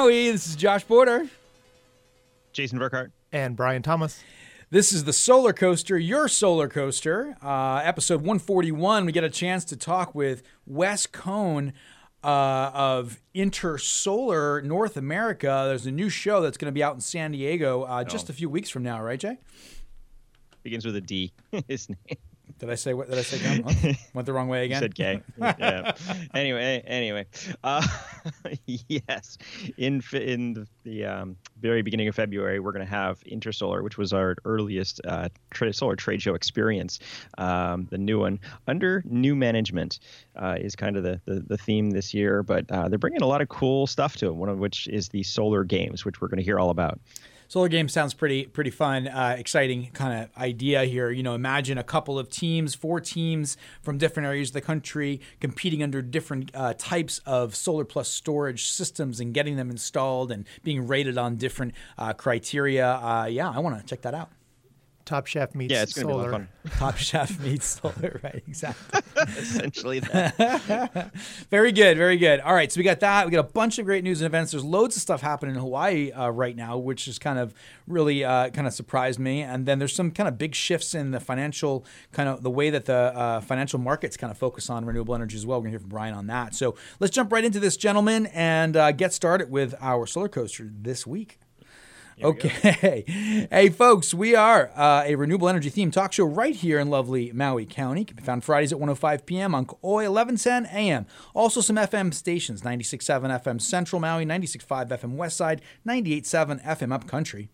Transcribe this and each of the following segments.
Aloha Maui. This is Josh Porter. Jason Burkhart. And Brian Thomas. This is the Solar Coaster, your solar coaster. Uh, episode 141. We get a chance to talk with Wes Cohn uh, of Intersolar North America. There's a new show that's going to be out in San Diego uh, just Oh. a few weeks from now, right, Jay? Begins with a D. His name. Did I say what? Did I say? Gum? Oh, went the wrong way You again. said K. yeah. Anyway, anyway, uh, yes, in in the, the um, very beginning of February, we're going to have Intersolar, which was our earliest uh, tra- solar trade show experience. Um, the new one under new management uh, is kind of the, the the theme this year, but uh, they're bringing a lot of cool stuff to it. One of which is the solar games, which we're going to hear all about. Solar game sounds pretty pretty fun, uh, exciting kind of idea here. You know, imagine a couple of teams, four teams from different areas of the country competing under different uh, types of solar plus storage systems and getting them installed and being rated on different uh, criteria. Uh, yeah, I want to check that out. Top Chef meets Yeah, it's going to be a lot solar. of fun. Top Chef meets solar, right? Exactly. Essentially, that. Very good, very good. All right, so we got that. We got a bunch of great news and events. There's loads of stuff happening in Hawaii uh, right now, which is kind of really uh, kind of surprised me. And then there's some kind of big shifts in the financial kind of the way that the uh, financial markets kind of focus on renewable energy as well. We're gonna hear from Brian on that. So let's jump right into this, gentlemen, and uh, get started with our solar coaster this week. Okay. Hey, folks, we are uh, a renewable energy themed talk show right here in lovely Maui County. Can be found Fridays at 105 p.m. on Koi 1110 a.m. Also, some FM stations 96.7 FM Central Maui, 96.5 FM Westside, 98.7 FM Upcountry.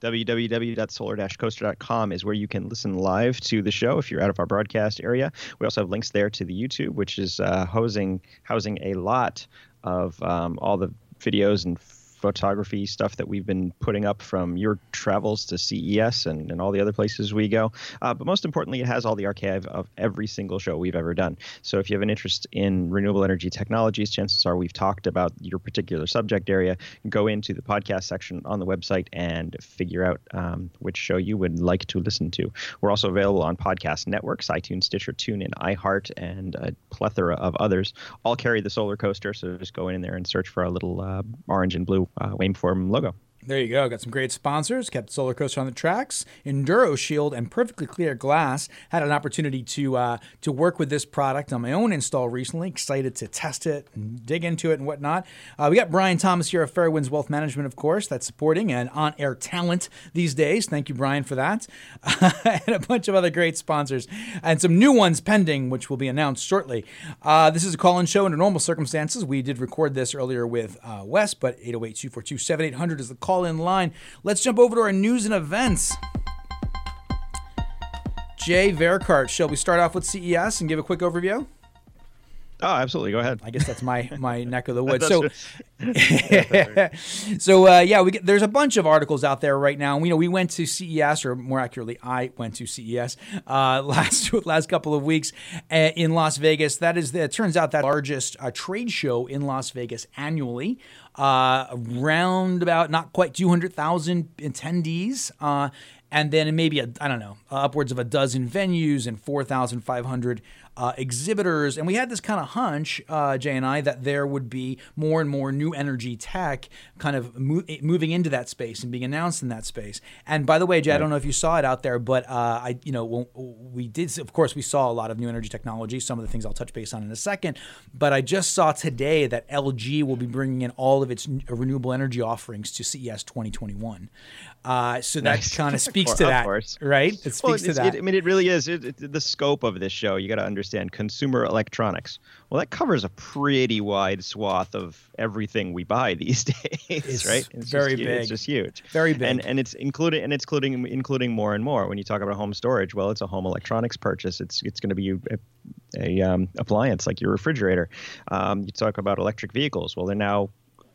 www.solar-coaster.com is where you can listen live to the show if you're out of our broadcast area. We also have links there to the YouTube, which is uh, housing housing a lot of um, all the videos and photography stuff that we've been putting up from your travels to CES and, and all the other places we go. Uh, but most importantly, it has all the archive of every single show we've ever done. So if you have an interest in renewable energy technologies, chances are we've talked about your particular subject area. Go into the podcast section on the website and figure out um, which show you would like to listen to. We're also available on podcast networks, iTunes, Stitcher, TuneIn, iHeart, and a plethora of others. All carry the Solar Coaster, so just go in there and search for our little uh, orange and blue uh, waveform logo. There you go. Got some great sponsors. Kept the Solar Coaster on the tracks. Enduro Shield and Perfectly Clear Glass had an opportunity to uh, to work with this product on my own install recently. Excited to test it and dig into it and whatnot. Uh, we got Brian Thomas here of Fairwinds Wealth Management, of course, that's supporting and on air talent these days. Thank you, Brian, for that. and a bunch of other great sponsors and some new ones pending, which will be announced shortly. Uh, this is a call in show under normal circumstances. We did record this earlier with uh, Wes, but 808 242 7800 is the call in line. Let's jump over to our news and events. Jay Burkhart, shall we start off with CES and give a quick overview? Oh, absolutely. Go ahead. I guess that's my my neck of the woods. So, so uh, yeah, we get, there's a bunch of articles out there right now. We know we went to CES, or more accurately, I went to CES uh, last last couple of weeks uh, in Las Vegas. That is, the, it turns out that largest uh, trade show in Las Vegas annually. Uh, around about not quite 200,000 attendees. Uh, and then maybe a, I don't know upwards of a dozen venues and 4,500 uh, exhibitors. And we had this kind of hunch, uh, Jay and I, that there would be more and more new energy tech kind of mo- moving into that space and being announced in that space. And by the way, Jay, I don't know if you saw it out there, but uh, I, you know, we did. Of course, we saw a lot of new energy technology. Some of the things I'll touch base on in a second. But I just saw today that LG will be bringing in all of its renewable energy offerings to CES 2021. Uh, so that Nice. kind of speaks to that, right? It speaks Well, to that. It, I mean, it really is. It, it- the scope of this show, you got to understand consumer electronics. Well, that covers a pretty wide swath of everything we buy these days, It's right? very just, big. It's just huge. Very big. And and it's including and it's including including more and more. When you talk about home storage, well, it's a home electronics purchase. It's it's going to be a, a um, appliance like your refrigerator. Um, you talk about electric vehicles. Well, they're now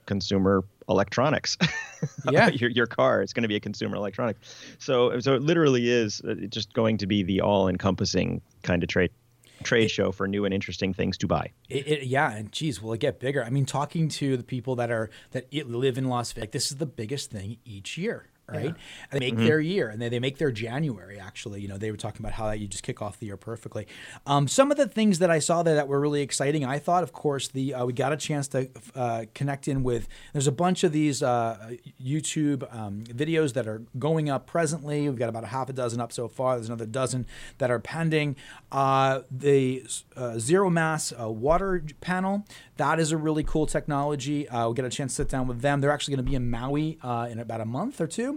consumer electronics. Yeah. your your car is going to be a consumer electronic. So so it literally is uh, just going to be the all-encompassing kind of trade trade show for new and interesting things to buy. It, it, yeah, and geez, will it get bigger? I mean, talking to the people that are that live in Las Vegas, this is the biggest thing each year. Right? They make their year, and they, they make their January. Actually, you know, they were talking about how you just kick off the year perfectly. Um, some of the things that I saw there that were really exciting, I thought, of course, the uh, we got a chance to uh, connect in with. There's a bunch of these uh, YouTube um, videos that are going up presently. We've got about a half a dozen up so far. There's another dozen that are pending. Uh, the uh, zero mass uh, water panel that is a really cool technology. Uh, we'll get a chance to sit down with them. They're actually going to be in Maui uh, in about a month or two.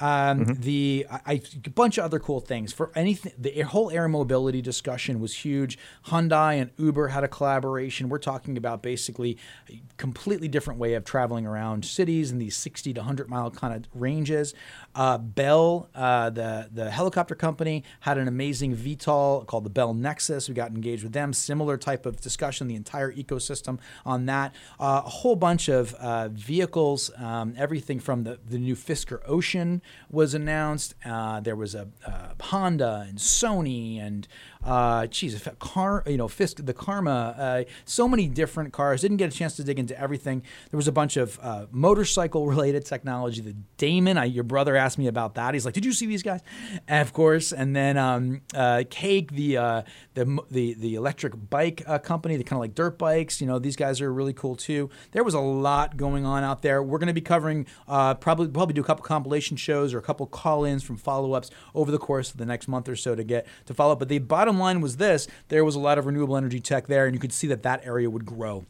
Um, The I, I- a bunch of other cool things for anything. The whole air mobility discussion was huge. Hyundai and Uber had a collaboration. We're talking about basically a completely different way of traveling around cities in these 60 to 100 mile kind of ranges. Uh, Bell, uh, the the helicopter company, had an amazing VTOL called the Bell Nexus. We got engaged with them. Similar type of discussion. The entire ecosystem on that. Uh, a whole bunch of uh, vehicles. Um, everything from the the new Fisker Ocean was announced. Uh, there was a, uh Honda and Sony and uh, geez, car, you know, Fisk, the Karma. Uh, so many different cars. Didn't get a chance to dig into everything. There was a bunch of uh, motorcycle related technology. The Damon, I, your brother asked me about that. He's like, "Did you see these guys?" And of course. And then um, uh, Cake, the uh, the the the electric bike uh, company, the kind of like dirt bikes. You know, these guys are really cool too. There was a lot going on out there. We're going to be covering uh, probably probably do a couple compilation shows or a couple call-ins from follow-ups over the course of the next month or so to get to follow up. But the bottom line was this: there was a lot of renewable energy tech there, and you could see that that area would grow.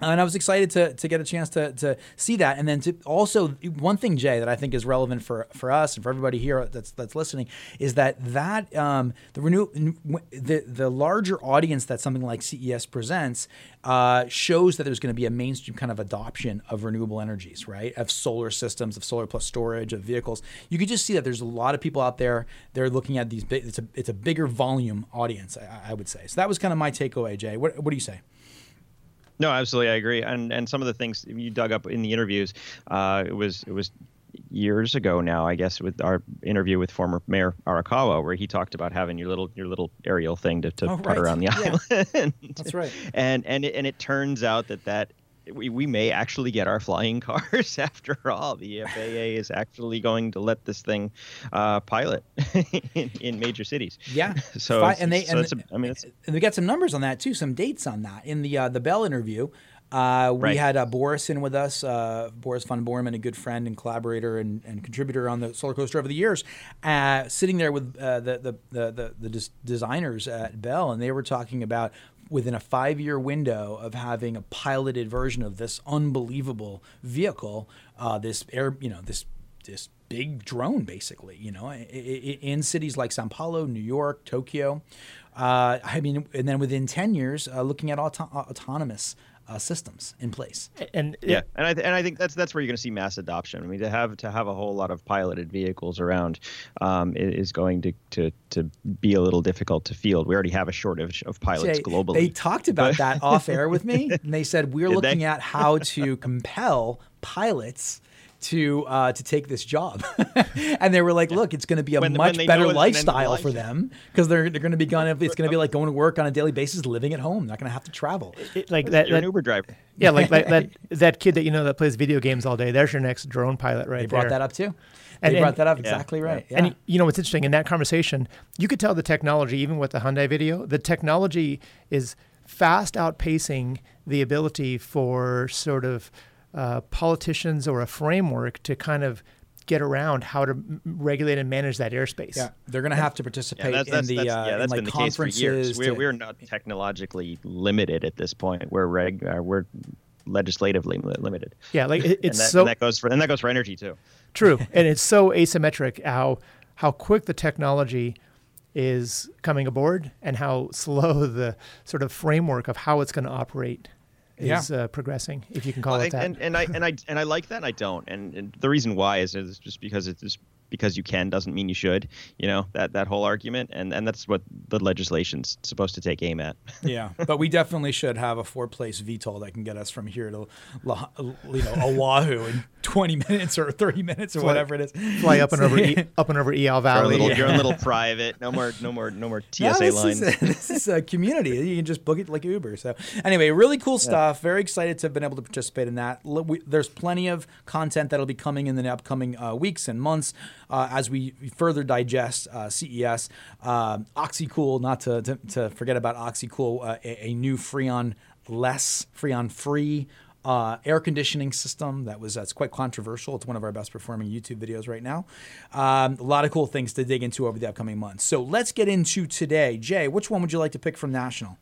And I was excited to, to get a chance to, to see that. And then to also one thing, Jay, that I think is relevant for, for us and for everybody here that's that's listening is that that um, the renew the the larger audience that something like CES presents uh, shows that there's going to be a mainstream kind of adoption of renewable energies, right? Of solar systems, of solar plus storage, of vehicles. You could just see that there's a lot of people out there. They're looking at these. Big, it's a it's a bigger volume audience, I, I would say. So that was kind of my takeaway, Jay. What what do you say? No, absolutely, I agree. And and some of the things you dug up in the interviews, uh, it was it was years ago now, I guess, with our interview with former Mayor Arakawa, where he talked about having your little your little aerial thing to, to Oh, put around the Yeah. island. That's right. And and it, and it turns out that that. We, we may actually get our flying cars after all. The FAA is actually going to let this thing uh, pilot in, in major cities. Yeah. So, Fi- and they so and, a- I mean, and we got some numbers on that too, some dates on that in the uh, the Bell interview. Uh, we Right. had uh, Boris in with us, uh, Boris von Bormann, a good friend and collaborator and, and contributor on the Solar Coaster over the years, uh, sitting there with uh, the, the, the, the, the des- designers at Bell, and they were talking about within a five year window of having a piloted version of this unbelievable vehicle, uh, this air, you know, this this big drone, basically, you know, in cities like Sao Paulo, New York, Tokyo. Uh, I mean, and then within 10 years, uh, looking at auto- autonomous uh, systems in place. And Yeah, and I th- and I think that's that's where you're going to see mass adoption. I mean, to have to have a whole lot of piloted vehicles around um, i- is going to, to to be a little difficult to field. We already have a shortage of pilots Jay, globally. They talked about that off air with me, and they said we're Did looking they? at how to compel pilots to uh, to take this job, and they were like, "Look, it's going to be a When- when much they better know it's an end of lifestyle life. for them because they're they're going to be going. It's going to be like going to work on a daily basis, living at home, not going to have to travel." it, like that, You're an that Uber driver. yeah, like, like that that kid that you know that plays video games all day. There's your next drone pilot right They brought there. that up too. And- They brought and- that up Yeah. exactly right. Yeah. And you know what's interesting in that conversation, you could tell the technology, even with the Hyundai video, the technology is fast outpacing the ability for sort of uh, politicians or a framework to kind of get around how to regulate and manage that airspace. yeah, they're going to have to Yeah, participate that's, in the that's, uh, yeah, in that's like been the case for conferences. years. We're, to- we're not technologically limited at this point. We're reg, uh, we're legislatively limited. Yeah, like it, And it's that, so and that goes for and that goes for energy too. True, and it's so asymmetric how how quick the technology is coming aboard and how slow the sort of framework of how it's going to operate is uh, progressing, if you can call Well, it that. and, and I and I and I like that. and I don't. And, and the reason why is, is just because it's just because you can doesn't mean you should. You know that that whole argument, and and that's what the legislation's supposed to take aim at. yeah, but we definitely should have a four-place VTOL that can get us from here to, you know, Oahu in 20 minutes or 30 minutes or fly, whatever it is. Fly up and over e, up and over Iao Valley. Little, Your own little private. No more, no more, no more TSA no, this line. Is a, this is a community. You can just book it like Uber. So anyway, really cool stuff. Yeah. Very excited to have been able to participate in that. There's plenty of content that'll be coming in the upcoming uh, weeks and months uh, as we further digest uh, CES. Uh, OxiCool, not to, to, to, forget about OxiCool, uh, a, a, new Freon less, Freon free uh, air conditioning system that was that's quite controversial. It's one of our best performing YouTube videos right now. Um, a lot of cool things to dig into over the upcoming months. So let's get into today. Jay, which one would you like to pick from National?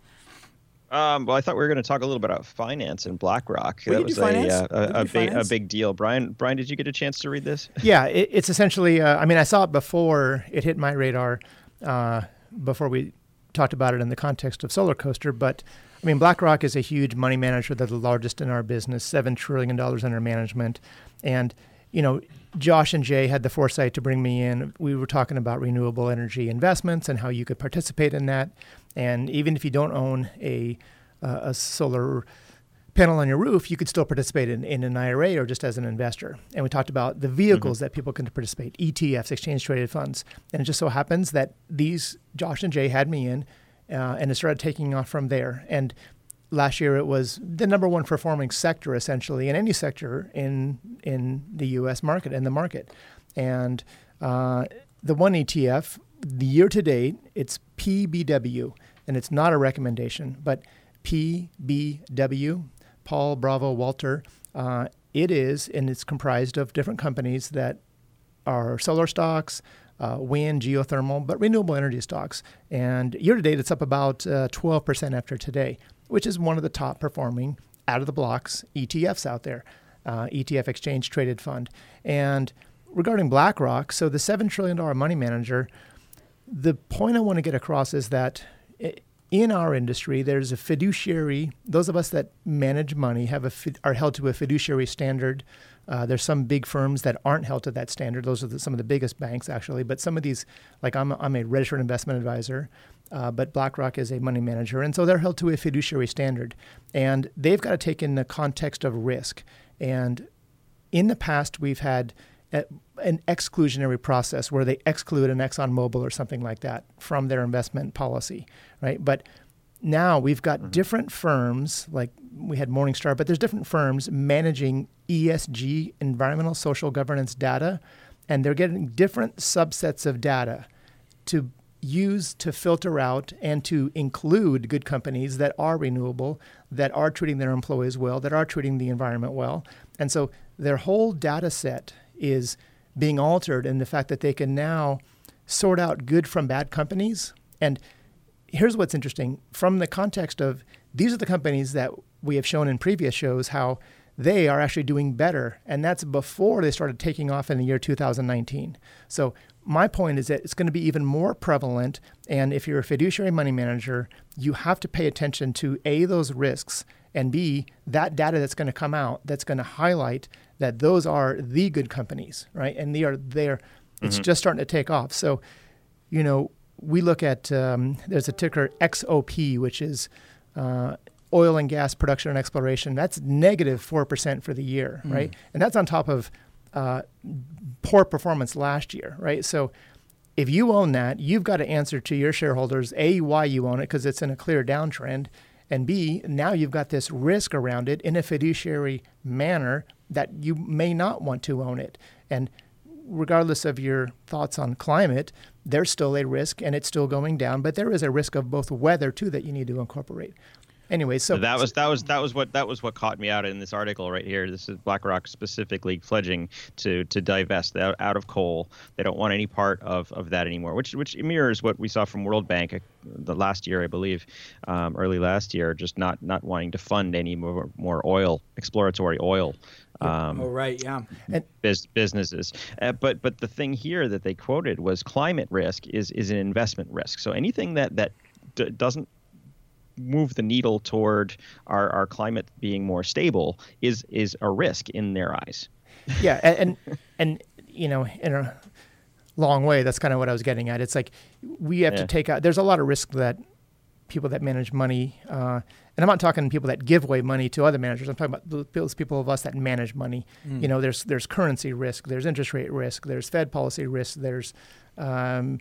Um, well, I thought we were going to talk a little bit about finance and BlackRock. We that was a, uh, a, a, big, a big deal. Brian, Brian, did you get a chance to read this? Yeah, it, it's essentially. Uh, I mean, I saw it before it hit my radar. Uh, before we talked about it in the context of Solar Coaster, but I mean, BlackRock is a huge money manager. They're the largest in our business, seven trillion dollars under management, and you know, Josh and Jay had the foresight to bring me in. We were talking about renewable energy investments and how you could participate in that. And even if you don't own a uh, a solar panel on your roof, you could still participate in, in an IRA or just as an investor. And we talked about the vehicles mm-hmm. that people can participate, ETFs, exchange traded funds. And it just so happens that these, Josh and Jay had me in, uh, and it started taking off from there. And last year it was the number one performing sector essentially in any sector in in the U.S. market in the market. And uh, the one ETF, the year to date, it's PBW and it's not a recommendation, but PBW, Paul Bravo Walter. Uh, it is, and it's comprised of different companies that are solar stocks, uh, wind, geothermal, but renewable energy stocks. And year to date, it's up about uh, 12% after today, which is one of the top performing out of the blocks ETFs out there, uh, ETF exchange traded fund. And regarding BlackRock, so the $7 trillion money manager, the point I want to get across is that in our industry, there's a fiduciary. Those of us that manage money have a are held to a fiduciary standard. Uh, there's some big firms that aren't held to that standard. Those are the, some of the biggest banks, actually. But some of these, like I'm, I'm a registered investment advisor, uh, but BlackRock is a money manager, and so they're held to a fiduciary standard, and they've got to take in the context of risk. And in the past, we've had a, an exclusionary process where they exclude an ExxonMobil or something like that from their investment policy, right? But now we've got mm-hmm. different firms, like we had Morningstar, but there's different firms managing ESG, environmental social governance data, and they're getting different subsets of data to use to filter out and to include good companies that are renewable, that are treating their employees well, that are treating the environment well. And so their whole data set is being altered in the fact that they can now sort out good from bad companies. And here's what's interesting from the context of these are the companies that we have shown in previous shows how they are actually doing better. And that's before they started taking off in the year 2019. So, my point is that it's going to be even more prevalent. And if you're a fiduciary money manager, you have to pay attention to A, those risks, and B, that data that's going to come out that's going to highlight that those are the good companies, right? And they are there. It's mm-hmm. just starting to take off. So, you know, we look at um, there's a ticker XOP, which is uh, oil and gas production and exploration. That's negative negative four percent for the year, mm. right? And that's on top of uh, poor performance last year, right? So if you own that, you've got to answer to your shareholders a why you own it because it's in a clear downtrend, and b now you've got this risk around it in a fiduciary manner that you may not want to own it. And regardless of your thoughts on climate, there's still a risk and it's still going down, but there is a risk of both weather too that you need to incorporate. Anyway, so that was that was that was what that was what caught me out in this article right here. This is BlackRock specifically pledging to to divest out, out of coal. They don't want any part of, of that anymore, which which mirrors what we saw from World Bank uh, the last year, I believe, um, early last year, just not not wanting to fund any more more oil exploratory oil um, oh right, yeah. And biz- businesses, uh, but but the thing here that they quoted was climate risk is is an investment risk. So anything that that d- doesn't move the needle toward our, our climate being more stable is is a risk in their eyes. Yeah, and and, and you know, in a, long way. That's kind of what I was getting at. It's like we have Yeah. to take out. There's a lot of risk that people that manage money, uh, and I'm not talking people that give away money to other managers. I'm talking about those- those people of us that manage money. You know, there's there's currency risk, there's interest rate risk, there's Fed policy risk, there's um,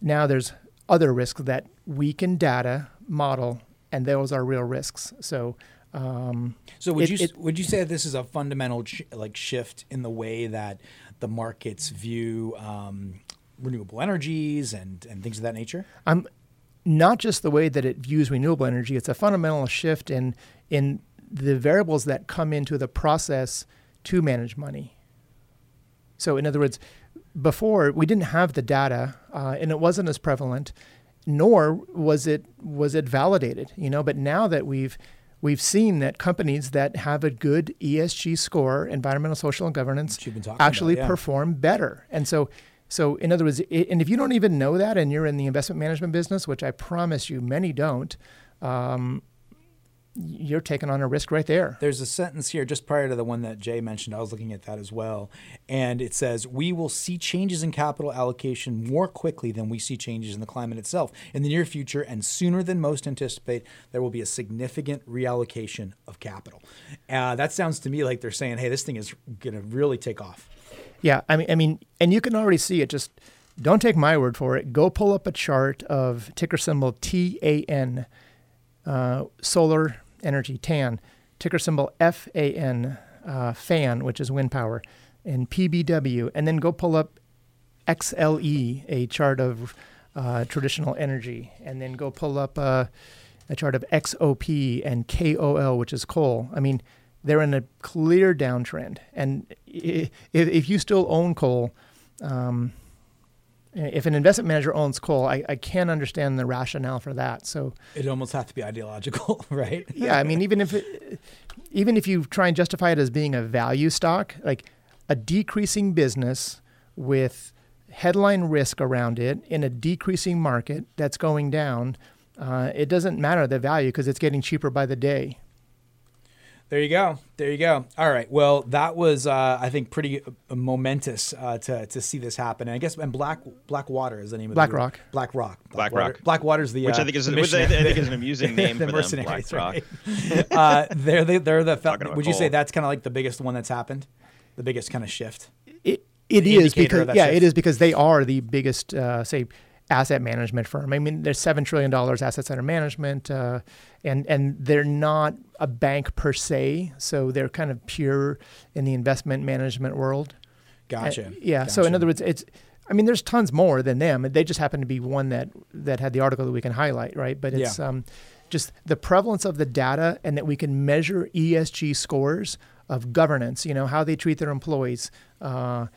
now there's other risks that we can data model, and those are real risks. So. Um, So would It- you it- would you say that this is a fundamental ch- like shift in the way that the markets view um, renewable energies and and things of that nature? I'm not just the way that it views renewable energy. It's a fundamental shift in in the variables that come into the process to manage money. So, in other words, before we didn't have the data, uh, and it wasn't as prevalent, nor was it was it validated. You know, but now that we've we've seen that companies that have a good ESG score, environmental, social, and governance, Which you've been talking actually about, yeah. perform better. And so, so in other words, i and if you don't even know that, and you're in the investment management business, which I promise you many don't, um, you're taking on a risk right there. There's a sentence here just prior to the one that Jay mentioned. I was looking at that as well. And it says, We will see changes in capital allocation more quickly than we see changes in the climate itself. In the near future, and sooner than most anticipate, there will be a significant reallocation of capital. Uh, that sounds to me like they're saying, Hey, this thing is going to really take off. Yeah, I mean, I mean, and you can already see it. Just don't take my word for it. Go pull up a chart of ticker symbol TAN, uh, solar energy TAN, ticker symbol FAN, uh, fan, which is wind power, and PBW, and then go pull up XLE, a chart of uh, traditional energy, and then go pull up uh, a chart of XOP and KOL, which is coal. I mean, they're in a clear downtrend. And if, if you still own coal, um, if an investment manager owns coal, I, I can't understand the rationale for that. So, It almost has to be ideological, right? yeah, I mean, even if it, even if you try and justify it as being a value stock, like a decreasing business with headline risk around it in a decreasing market that's going down, uh, it doesn't matter the value because it's getting cheaper by the day. There you go. There you go. All right. Well, that was, uh, I think, pretty uh, momentous uh, to to see this happen. And I guess and Black Black Water is the name of Black the group. Rock. Black Rock. Black Water. Rock. Black Water's the Which uh, I think is the which I, I missionary- think is an amusing name the for them. mercenaries, Black Rock. right? uh, they're the, they're the. Fel- would you say that's kind of like the biggest one that's happened? The biggest kind of shift. It it The is because yeah, shift. it is because they are the biggest uh, say asset management firm. I mean, there's seven trillion dollars assets under management, uh, and and they're not a bank per se, so they're kind of pure in the investment management world. Gotcha. Uh, yeah. So in other words, it's. I mean, there's tons more than them. They just happen to be one that that had the article that we can highlight, right? But it's um, just the prevalence of the data, and that we can measure ESG scores of governance. You know how they treat their employees, uh,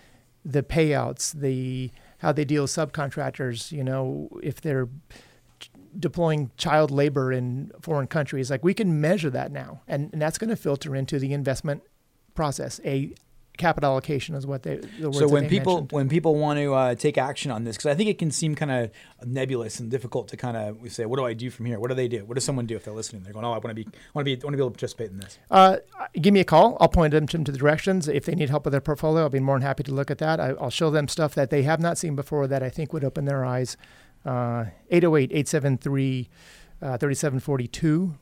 the payouts, the how they deal with subcontractors. You know if they're deploying child labor in foreign countries, like we can measure that now, and, and that's going to filter into the investment process. A capital allocation is what they. The So when people mentioned. when people want to uh, take action on this, because I think it can seem kind of nebulous and difficult to kind of we say, what do I do from here? What do they do? What does someone do if they're listening? They're going, oh, I want to be, want to be, want to be able to participate in this. Uh, give me a call. I'll point them to, to the directions. If they need help with their portfolio, I'll be more than happy to look at that. I, I'll show them stuff that they have not seen before that I think would open their eyes. Uh, 808 873 uh, 3742.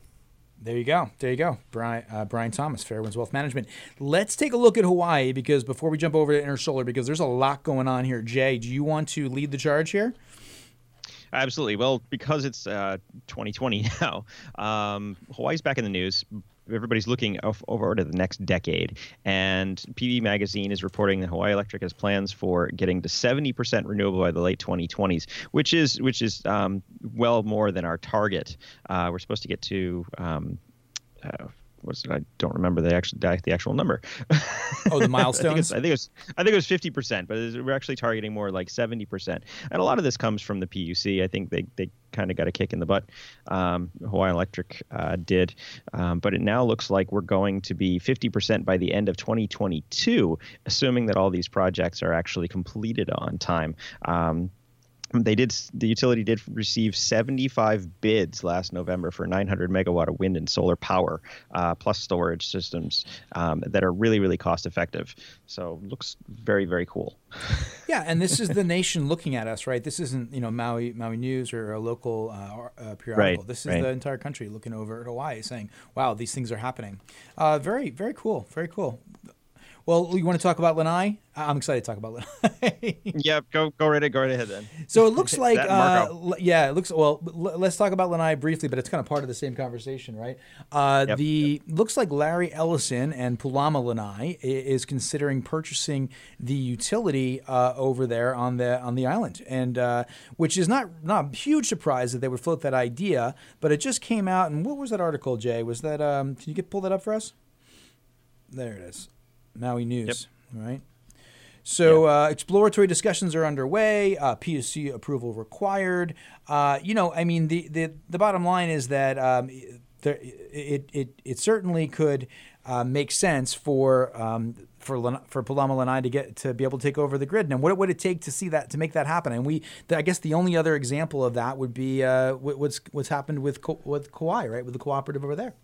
There you go. There you go. Brian, uh, Brian Thomas, Fairwinds Wealth Management. Let's take a look at Hawaii because before we jump over to Intersolar, because there's a lot going on here. Jay, do you want to lead the charge here? Absolutely. Well, because it's uh, 2020 now, um, Hawaii's back in the news. Everybody's looking over to the next decade, and PV Magazine is reporting that Hawaii Electric has plans for getting to 70% renewable by the late 2020s, which is which is um, well more than our target. Uh, we're supposed to get to. Um, uh, what's it? I don't remember the actual the actual number. Oh, the milestones. I think it was I think it was fifty percent, but it's- we're actually targeting more like seventy percent. And a lot of this comes from the PUC. I think they they kind of got a kick in the butt. Um, Hawaiian Electric uh, did, um, but it now looks like we're going to be fifty percent by the end of 2022, assuming that all these projects are actually completed on time. Um, they did the utility did receive 75 bids last November for 900 megawatt of wind and solar power, uh, plus storage systems um, that are really really cost effective. So looks very very cool. yeah, and this is the nation looking at us, right? This isn't you know Maui Maui News or a local uh, uh, periodical. Right, this is right. the entire country looking over at Hawaii, saying, "Wow, these things are happening." Uh, very very cool, very cool. Well, you want to talk about Lanai? I'm excited to talk about Lanai. yeah, go go right ahead, go right ahead then. So it looks like, uh, yeah, it looks well. L- let's talk about Lanai briefly, but it's kind of part of the same conversation, right? Uh, yep, the yep. looks like Larry Ellison and Pulama Lanai is considering purchasing the utility uh, over there on the on the island, and uh, which is not not a huge surprise that they would float that idea, but it just came out. And what was that article, Jay? Was that? Um, can you get pull that up for us? There it is. Maui News, yep. right? So uh, exploratory discussions are underway. Uh, PUC approval required. Uh, you know, I mean, the, the, the bottom line is that um, there, it, it it certainly could uh, make sense for um, for for Pulama Lanai to get to be able to take over the grid. And what would it take to see that to make that happen? And we, I guess, the only other example of that would be uh, what's what's happened with with Kauai, right, with the cooperative over there.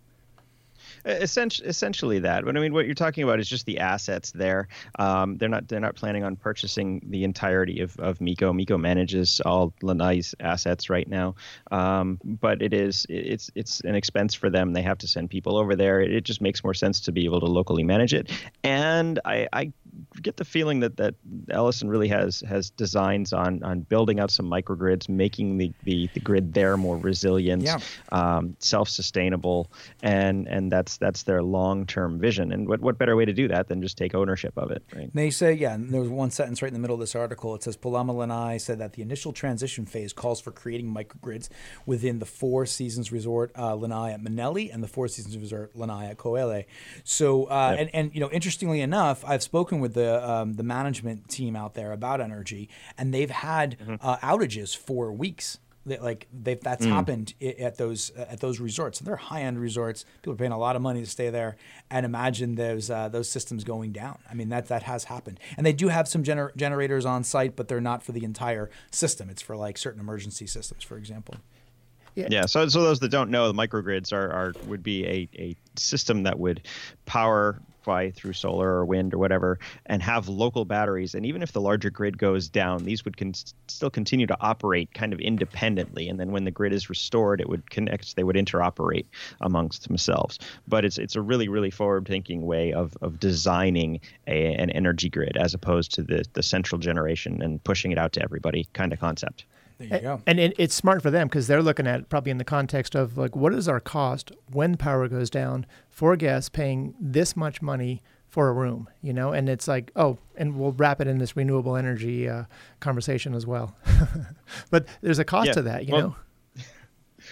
Essentially, essentially that. But I mean, what you're talking about is just the assets there. Um, they're not they're not planning on purchasing the entirety of, of MECO. MECO manages all Lanai's assets right now, um, but it is it's it's an expense for them. They have to send people over there. It, it just makes more sense to be able to locally manage it. And I, I get the feeling that that Ellison really has has designs on on building out some microgrids, making the the, the grid there more resilient, yeah. um, self sustainable, and and that's that's their long term vision. And what what better way to do that than just take ownership of it, right? They say, yeah. And there was one sentence right in the middle of this article. It says Pulama Lanai said that the initial transition phase calls for creating microgrids within the Four Seasons Resort uh, Lanai at Manele and the Four Seasons Resort Lanai at Koele. So uh, yep. and and you know, interestingly enough, I've spoken with the um, the management team out there about energy, and they've had mm-hmm. uh, outages for weeks. They, like they've that's mm. happened at those uh, at those resorts. they're high end resorts. People are paying a lot of money to stay there, and imagine those uh, those systems going down. I mean that that has happened, and they do have some gener- generators on site, but they're not for the entire system. It's for like certain emergency systems, for example. Yeah. yeah. So, so those that don't know, the microgrids are, are would be a, a system that would power through solar or wind or whatever and have local batteries. And even if the larger grid goes down, these would con- still continue to operate kind of independently. And then when the grid is restored, it would connect, they would interoperate amongst themselves. But it's, it's a really, really forward thinking way of, of designing a, an energy grid as opposed to the, the central generation and pushing it out to everybody kind of concept. There you go. And it, it's smart for them because they're looking at it probably in the context of like, what is our cost when power goes down for guests paying this much money for a room, you know? And it's like, oh, and we'll wrap it in this renewable energy uh, conversation as well. but there's a cost yeah. to that, you well, know?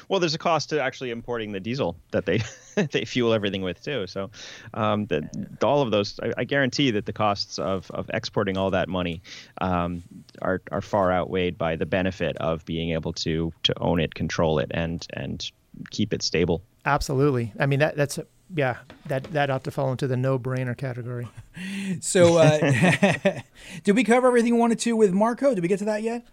Well, there's a cost to actually importing the diesel that they they fuel everything with too. So, um, the, all of those, I, I, guarantee that the costs of, of exporting all that money um, are are far outweighed by the benefit of being able to to own it, control it, and and keep it stable. Absolutely. I mean that that's yeah, that that ought to fall into the no-brainer category. So, uh, did we cover everything we wanted to with Marco? Did we get to that yet?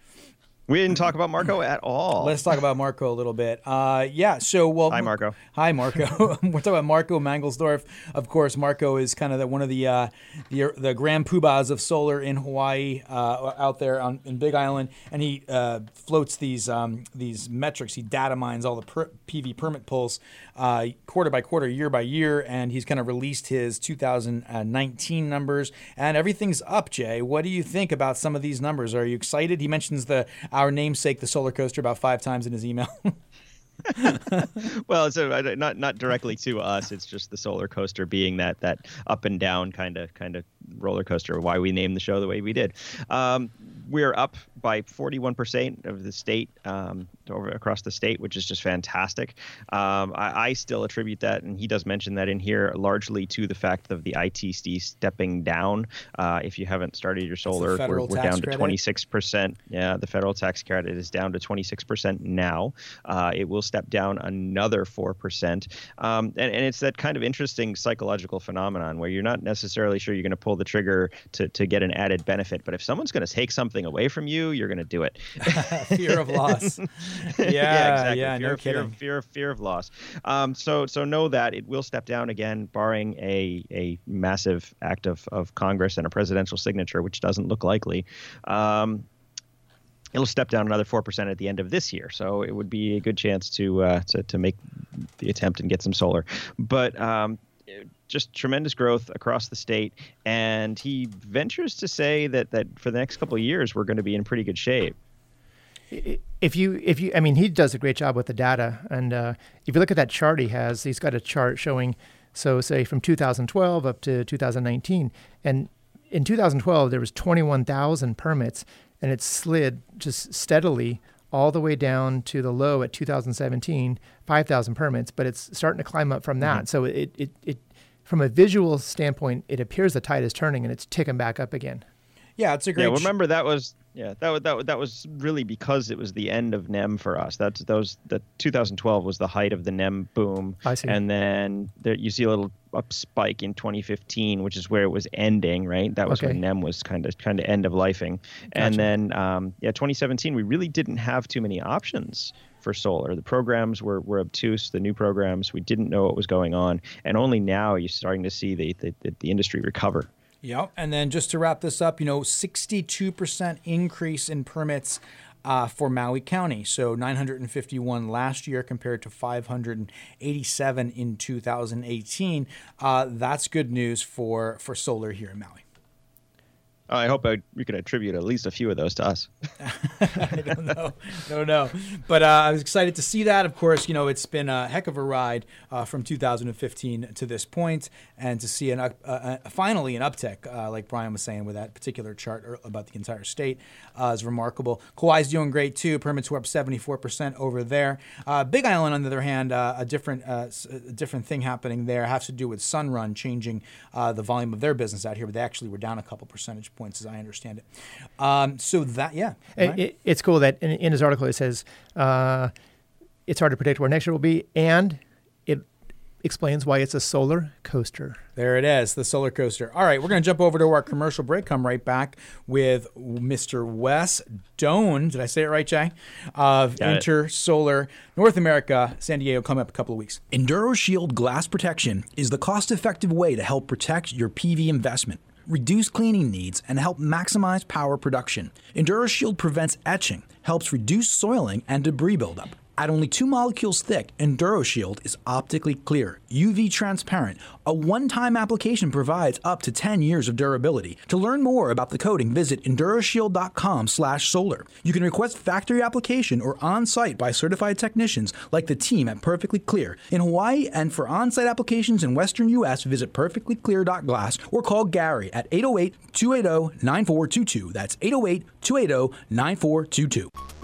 We didn't talk about Marco at all. Let's talk about Marco a little bit. Uh, yeah. So, well, hi Marco. Hi Marco. We're talking about Marco Mangelsdorf. Of course, Marco is kind of the, one of the uh, the the grand poobahs of solar in Hawaii, uh, out there on in Big Island, and he uh, floats these um, these metrics. He data mines all the per- PV permit pulls uh, quarter by quarter, year by year, and he's kind of released his 2019 numbers, and everything's up. Jay, what do you think about some of these numbers? Are you excited? He mentions the our namesake, the solar coaster, about five times in his email. well, so not not directly to us. It's just the solar coaster being that that up and down kind of kind of roller coaster. Why we named the show the way we did. Um, we're up by 41% of the state um, over across the state, which is just fantastic. Um, I, I, still attribute that, and he does mention that in here, largely to the fact of the ITC stepping down. Uh, if you haven't started your solar, we're, we're down to 26%. Yeah, the federal tax credit is down to 26% now. Uh, it will step down another 4%. Um, and, and it's that kind of interesting psychological phenomenon where you're not necessarily sure you're going to pull the trigger to, to get an added benefit. But if someone's going to take something away from you, you're going to do it. Fear of loss. yeah, yeah, exactly. Yeah, fear, no fear, fear, fear of loss. Um, so, so know that it will step down again, barring a a massive act of, of Congress and a presidential signature, which doesn't look likely. Um, it'll step down another four percent at the end of this year. So it would be a good chance to uh, to to make the attempt and get some solar. But um, just tremendous growth across the state, and he ventures to say that that for the next couple of years we're going to be in pretty good shape if you if you I mean he does a great job with the data. And uh, if you look at that chart he has he's got a chart showing so say from 2012 up to 2019 and in 2012 there was 21,000 permits and it slid just steadily all the way down to the low at 2017 5,000 permits but it's starting to climb up from that. Mm-hmm. so it, it it from a visual standpoint it appears the tide is turning and it's ticking back up again yeah, it's a great. Yeah, remember that was yeah, that was that, that was really because it was the end of NEM for us. That's those the 2012 was the height of the NEM boom. I see. And then there, you see a little up spike in 2015, which is where it was ending. Right, that was okay. when NEM was kind of kind of end of lifing. Gotcha. And then um, yeah, 2017 we really didn't have too many options for solar. The programs were, were obtuse, the new programs, we didn't know what was going on. And only now you're starting to see the, the, the industry recover. Yep. And then just to wrap this up, you know, 62% increase in permits uh, for Maui County. So 951 last year compared to 587 in 2018. Uh, that's good news for, for solar here in Maui. I hope I, you could attribute at least a few of those to us. I don't know, don't know, But uh, I was excited to see that. Of course, you know it's been a heck of a ride uh, from 2015 to this point, and to see an uh, uh, finally an uptick, uh, like Brian was saying with that particular chart er, about the entire state, uh, is remarkable. Kauai's doing great too. Permits were up 74% over there. Big Island, on the other hand, a different a different thing happening there. It has to do with Sunrun changing the volume of their business out here, but they actually were down a couple percentage points points, as I understand it. Um, so that, yeah, right? it, it's cool that in, in, his article it says uh, it's hard to predict where next year will be, and it explains why it's a solar coaster. There it is, the solar coaster. All right, we're going to jump over to our commercial break. Come right back with Mr. Wes Doane. Did I say it right, Jay? Of Got Inter it. Solar North America, San Diego, coming up a couple of weeks. EnduroShield glass protection is the cost-effective way to help protect your PV investment reduce cleaning needs, and help maximize power production. EnduroShield prevents etching, helps reduce soiling and debris buildup. At only two molecules thick, EnduroShield is optically clear, UV transparent. A one-time application provides up to 10 years of durability. To learn more about the coating, visit enduroshield.com/solar. You can request factory application or on-site by certified technicians like the team at Perfectly Clear in Hawaii, and for on-site applications in Western U.S., visit perfectlyclear.glass or call Gary at 808-280-9422. That's 808-280-9422.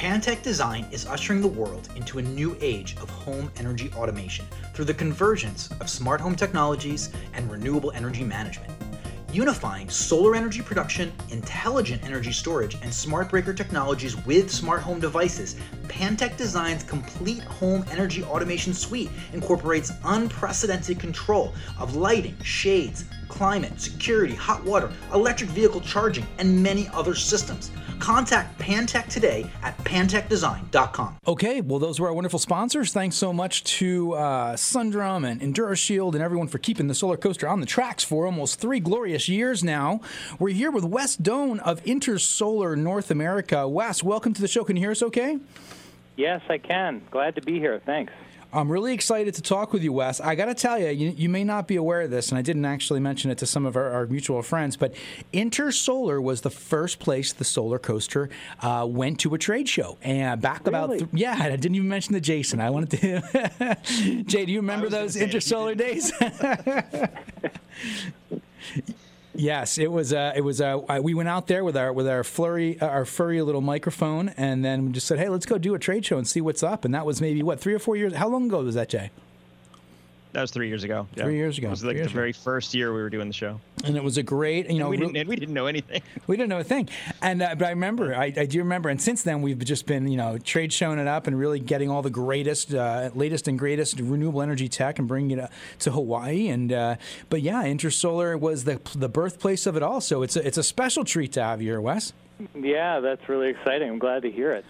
Pantech Design is ushering the world into a new age of home energy automation through the convergence of smart home technologies and renewable energy management. Unifying solar energy production, intelligent energy storage, and smart breaker technologies with smart home devices, Pantech Design's complete home energy automation suite incorporates unprecedented control of lighting, shades, climate, security, hot water, electric vehicle charging, and many other systems. Contact Pantech today at pantechdesign.com. Okay, well, those were our wonderful sponsors. Thanks so much to uh, Sundrum and EnduroShield and everyone for keeping the solar coaster on the tracks for almost three glorious years now. We're here with Wes Doane of Intersolar North America. Wes, welcome to the show. Can you hear us okay? Yes, I can. Glad to be here. Thanks. I'm really excited to talk with you, Wes. I got to tell you, you, you may not be aware of this, and I didn't actually mention it to some of our, our mutual friends, but Intersolar was the first place the solar coaster uh, went to a trade show. And back about, Really? th- yeah, I didn't even mention the Jason. I wanted to. Jay, do you remember those say, if you Intersolar days? Yes, it was. Uh, it was. Uh, we went out there with our with our flurry, uh, our furry little microphone, and then we just said, "Hey, let's go do a trade show and see what's up." And that was maybe what three or four years. How long ago was that, Jay? That was three years ago. yeah. Three years ago. It was like years the ago. very first year we were doing the show. And it was a great, you know, we didn't, and we didn't know anything. we didn't know a thing. And uh, but I remember, I, I do remember, and since then we've just been, you know, trade showing it up and really getting all the greatest, uh, latest and greatest renewable energy tech and bringing it uh, to Hawaii. And uh, but yeah, Intersolar was the the birthplace of it all. So it's a, it's a special treat to have you here, Wes. Yeah, that's really exciting. I'm glad to hear it.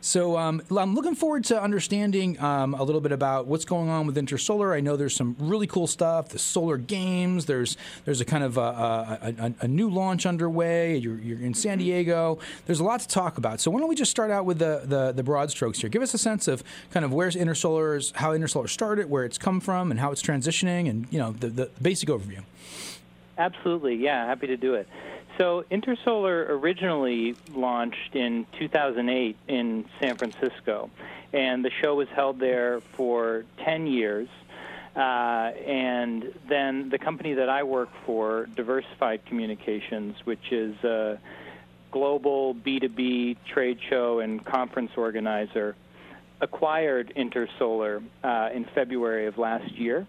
So um, I'm looking forward to understanding um, a little bit about what's going on with Intersolar. I know there's some really cool stuff. The solar games. There's there's a kind of a, a, a, a new launch underway. You're, you're in San Diego. There's a lot to talk about. So why don't we just start out with the, the, the broad strokes here? Give us a sense of kind of where's Intersolar's, how Intersolar started, where it's come from, and how it's transitioning, and you know the, the basic overview. Absolutely, yeah, happy to do it. So, Intersolar originally launched in 2008 in San Francisco, and the show was held there for 10 years. Uh, and then the company that I work for, Diversified Communications, which is a global B2B trade show and conference organizer, acquired Intersolar uh, in February of last year.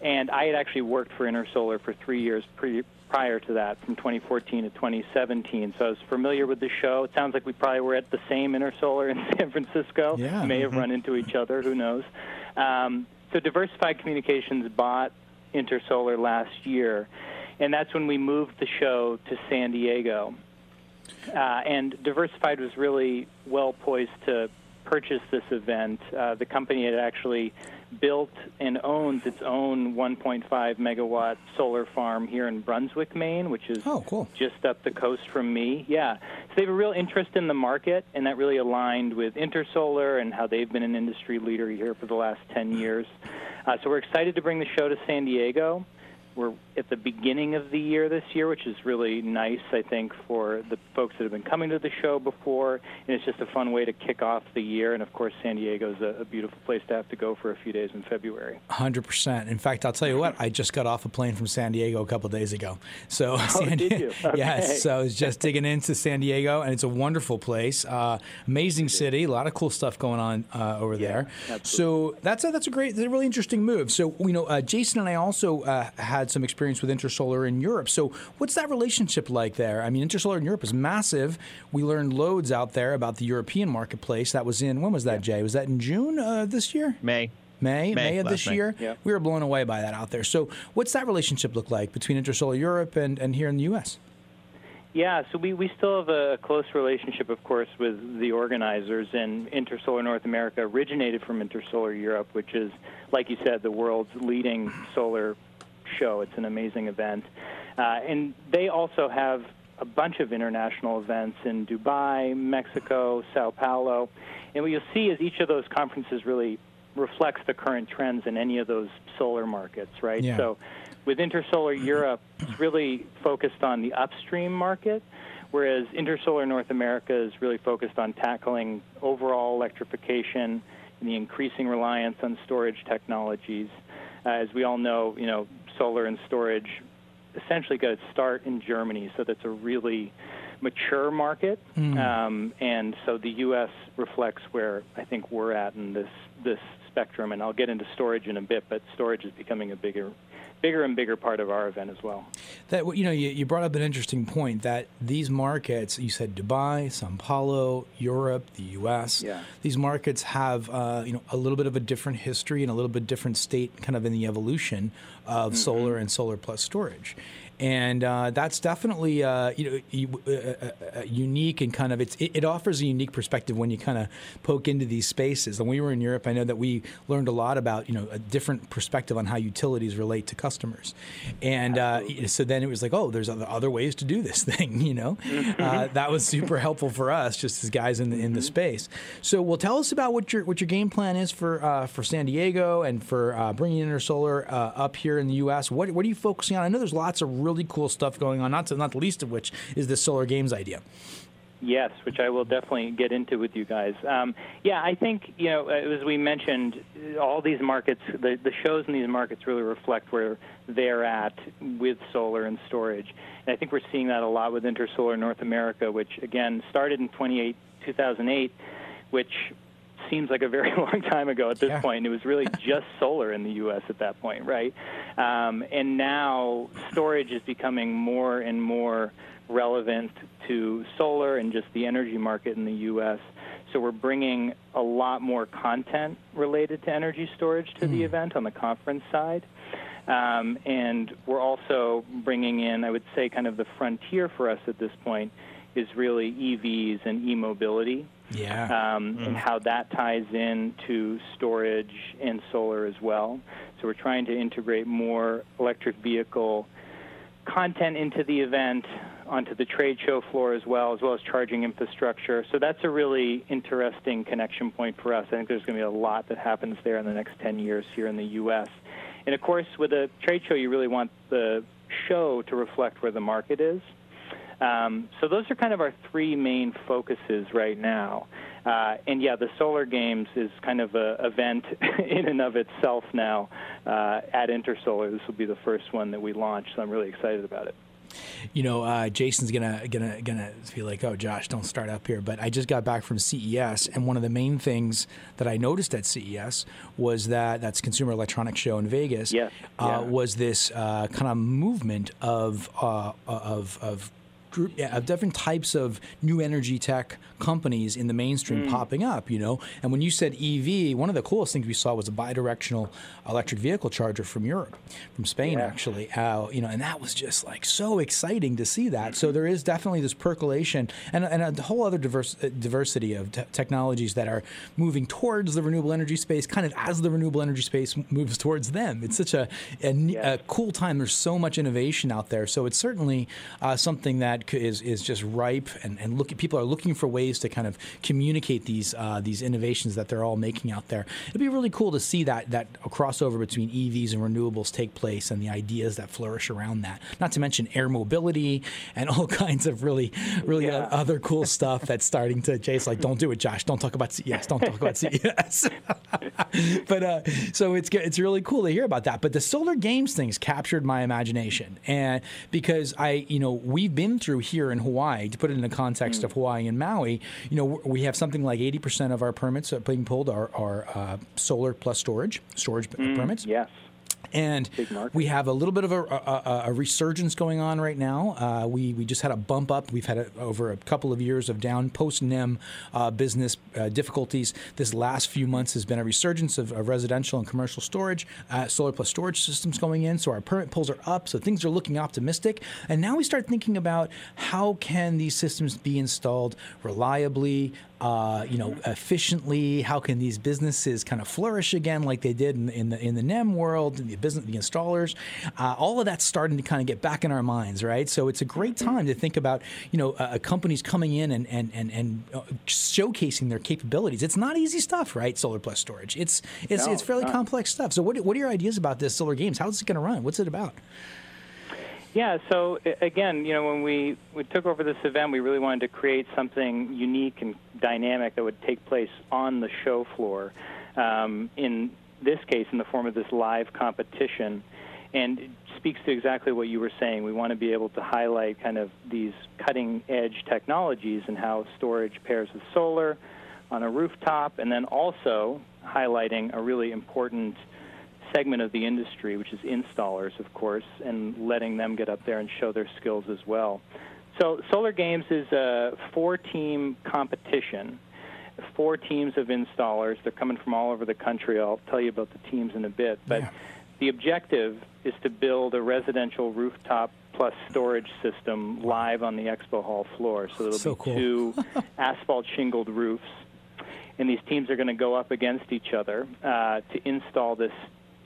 And I had actually worked for Intersolar for three years pre- prior to that, from 2014 to 2017. So I was familiar with the show. It sounds like we probably were at the same Intersolar in San Francisco. Yeah. May have run into each other. Who knows? Um, so Diversified Communications bought Intersolar last year, and that's when we moved the show to San Diego. Uh, and Diversified was really well poised to purchase this event. Uh, the company had actually built and owns its own 1.5 megawatt solar farm here in Brunswick, Maine, which is Oh, cool. just up the coast from me. Yeah. So they have a real interest in the market, and that really aligned with Intersolar and how they've been an industry leader here for the last 10 years. Uh, so we're excited to bring the show to San Diego. We're at the beginning of the year this year, which is really nice, I think, for the folks that have been coming to the show before. And it's just a fun way to kick off the year. And of course, San Diego is a, a beautiful place to have to go for a few days in February. Hundred percent. In fact, I'll tell you what. I just got off a plane from San Diego a couple days ago. So San Oh, did you? yes. So I was just digging into San Diego, and it's a wonderful place. Uh, amazing city. A lot of cool stuff going on uh, over there. So that's a that's a great, that's a really interesting move. So you know, uh, Jason and I also uh, had some experience with Intersolar in Europe. So what's that relationship like there? I mean, Intersolar in Europe is massive. We learned loads out there about the European marketplace. That was in when was that, Jay? Was that in June uh, this year? May. May, May, May, of this May. year. Yeah. We were blown away by that out there. So, what's that relationship look like between Intersolar Europe and, and here in the U.S.? Yeah, so we, we still have a close relationship, of course, with the organizers. And Intersolar North America originated from Intersolar Europe, which is, like you said, the world's leading solar show. It's an amazing event. Uh, and they also have a bunch of international events in Dubai, Mexico, Sao Paulo. And what you'll see is each of those conferences really reflects the current trends in any of those solar markets, right? Yeah. So with Intersolar Europe, it's really focused on the upstream market, whereas Intersolar North America is really focused on tackling overall electrification and the increasing reliance on storage technologies. Uh, as we all know, you know, solar and storage essentially got its start in Germany, so that's a really mature market. Um, and so the U.S. reflects where I think we're at in this this spectrum. And I'll get into storage in a bit, but storage is becoming a bigger bigger and bigger part of our event as well. That you know, you, you brought up an interesting point that these markets, you said Dubai, Sao Paulo, Europe, the U.S. Yeah. These markets have uh, you know a little bit of a different history and a little bit different state, kind of in the evolution of solar and solar plus storage. And uh, that's definitely uh, you know uh, uh, uh, unique and kind of it's it, it, offers a unique perspective when you kind of poke into these spaces. When we were in Europe, I know that we learned a lot about you know a different perspective on how utilities relate to customers, and so then it was like, oh, there's other, ways to do this thing. You know, mm-hmm. that was super helpful for us just as guys in the in the mm-hmm. space. So, well, tell us about what your what your game plan is for for San Diego and for bringing Intersolar up here in the U.S. What what are you focusing on? I know there's lots of really cool stuff going on. Not to, not the least of which is the Solar Games idea. Yes, which I will definitely get into with you guys. Um, yeah, I think you know, as we mentioned, all these markets, the, the shows in these markets really reflect where they're at with solar and storage. And I think we're seeing that a lot with Intersolar North America, which again started in 28, 2008, which seems like a very long time ago at this yeah. point. It was really just solar in the U.S. at that point, right? Um, and now storage is becoming more and more relevant to solar and just the energy market in the U.S. So we're bringing a lot more content related to energy storage to mm. the event on the conference side. Um, and we're also bringing in, I would say, kind of the frontier for us at this point is really EVs and e-mobility. Yeah. Um, mm. And how that ties in to storage and solar as well. So we're trying to integrate more electric vehicle content into the event, onto the trade show floor as well, as well as charging infrastructure. So that's a really interesting connection point for us. I think there's going to be a lot that happens there in the next 10 years here in the U.S. And of course, with a trade show, you really want the show to reflect where the market is. Um, so those are kind of our three main focuses right now. Uh, and yeah, the Solar Games is kind of an event in and of itself now uh, at Intersolar. This will be the first one that we launch, so I'm really excited about it you know, uh, Jason's gonna gonna gonna be like, "Oh, Josh, don't start up here." But I just got back from CES, and one of the main things that I noticed at CES was that that's Consumer Electronics Show in Vegas. Yes. Uh, yeah. Was this uh, kind of movement of uh, of of group of different types of new energy tech companies in the mainstream mm. popping up, you know. And when you said EV, one of the coolest things we saw was a bidirectional electric vehicle charger from Europe, from Spain yeah. actually. Uh, you know, and that was just like so exciting to see that. So there is definitely this percolation and, and a whole other diverse, uh, diversity of technologies that are moving towards the renewable energy space, kind of as the renewable energy space moves towards them. It's such a, a, yeah. a cool time. There's so much innovation out there. So it's certainly uh, something that is is just ripe, and and look, people are looking for ways to kind of communicate these uh, these innovations that they're all making out there. It'd be really cool to see that that a crossover between EVs and renewables take place, and the ideas that flourish around that. Not to mention air mobility and all kinds of really really yeah. other cool stuff that's starting to. Jay's like, don't do it, Josh. Don't talk about CES. Don't talk about CES. but uh, so it's it's really cool to hear about that. But the solar games things captured my imagination, and because I you know we've been through here in Hawaii, to put it in the context mm. of Hawaii and Maui, you know, we have something like 80% of our permits being pulled are, are uh, solar plus storage, storage mm, permits. Yes and we have a little bit of a, a, a resurgence going on right now. Uh, we we just had a bump up. We've had a, over a couple of years of down post NEM uh, business uh, difficulties. This last few months has been a resurgence of, of residential and commercial storage, uh, solar plus storage systems going in. So our permit pulls are up. So things are looking optimistic. And now we start thinking about how can these systems be installed reliably, uh, you know, efficiently? How can these businesses kind of flourish again, like they did in, in the in the NEM world, the business, the installers? Uh, all of that's starting to kind of get back in our minds, right? So it's a great mm-hmm. time to think about, you know, uh, companies coming in and and and, and uh, showcasing their capabilities. It's not easy stuff, right? Solar plus storage. It's it's no, it's fairly complex stuff. So what what are your ideas about this solar games? How's it going to run? What's it about? Yeah, so again, you know, when we, we took over this event, we really wanted to create something unique and dynamic that would take place on the show floor. Um, in this case, in the form of this live competition, and it speaks to exactly what you were saying. We want to be able to highlight kind of these cutting edge technologies and how storage pairs with solar on a rooftop, and then also highlighting a really important segment of the industry, which is installers, of course, and letting them get up there and show their skills as well. So, Solar Games is a four team competition. Four teams of installers. They're coming from all over the country. I'll tell you about the teams in a bit. But yeah. the objective is to build a residential rooftop plus storage system live on the expo hall floor. So there'll So be cool. two asphalt shingled roofs, and these teams are going to go up against each other uh, to install this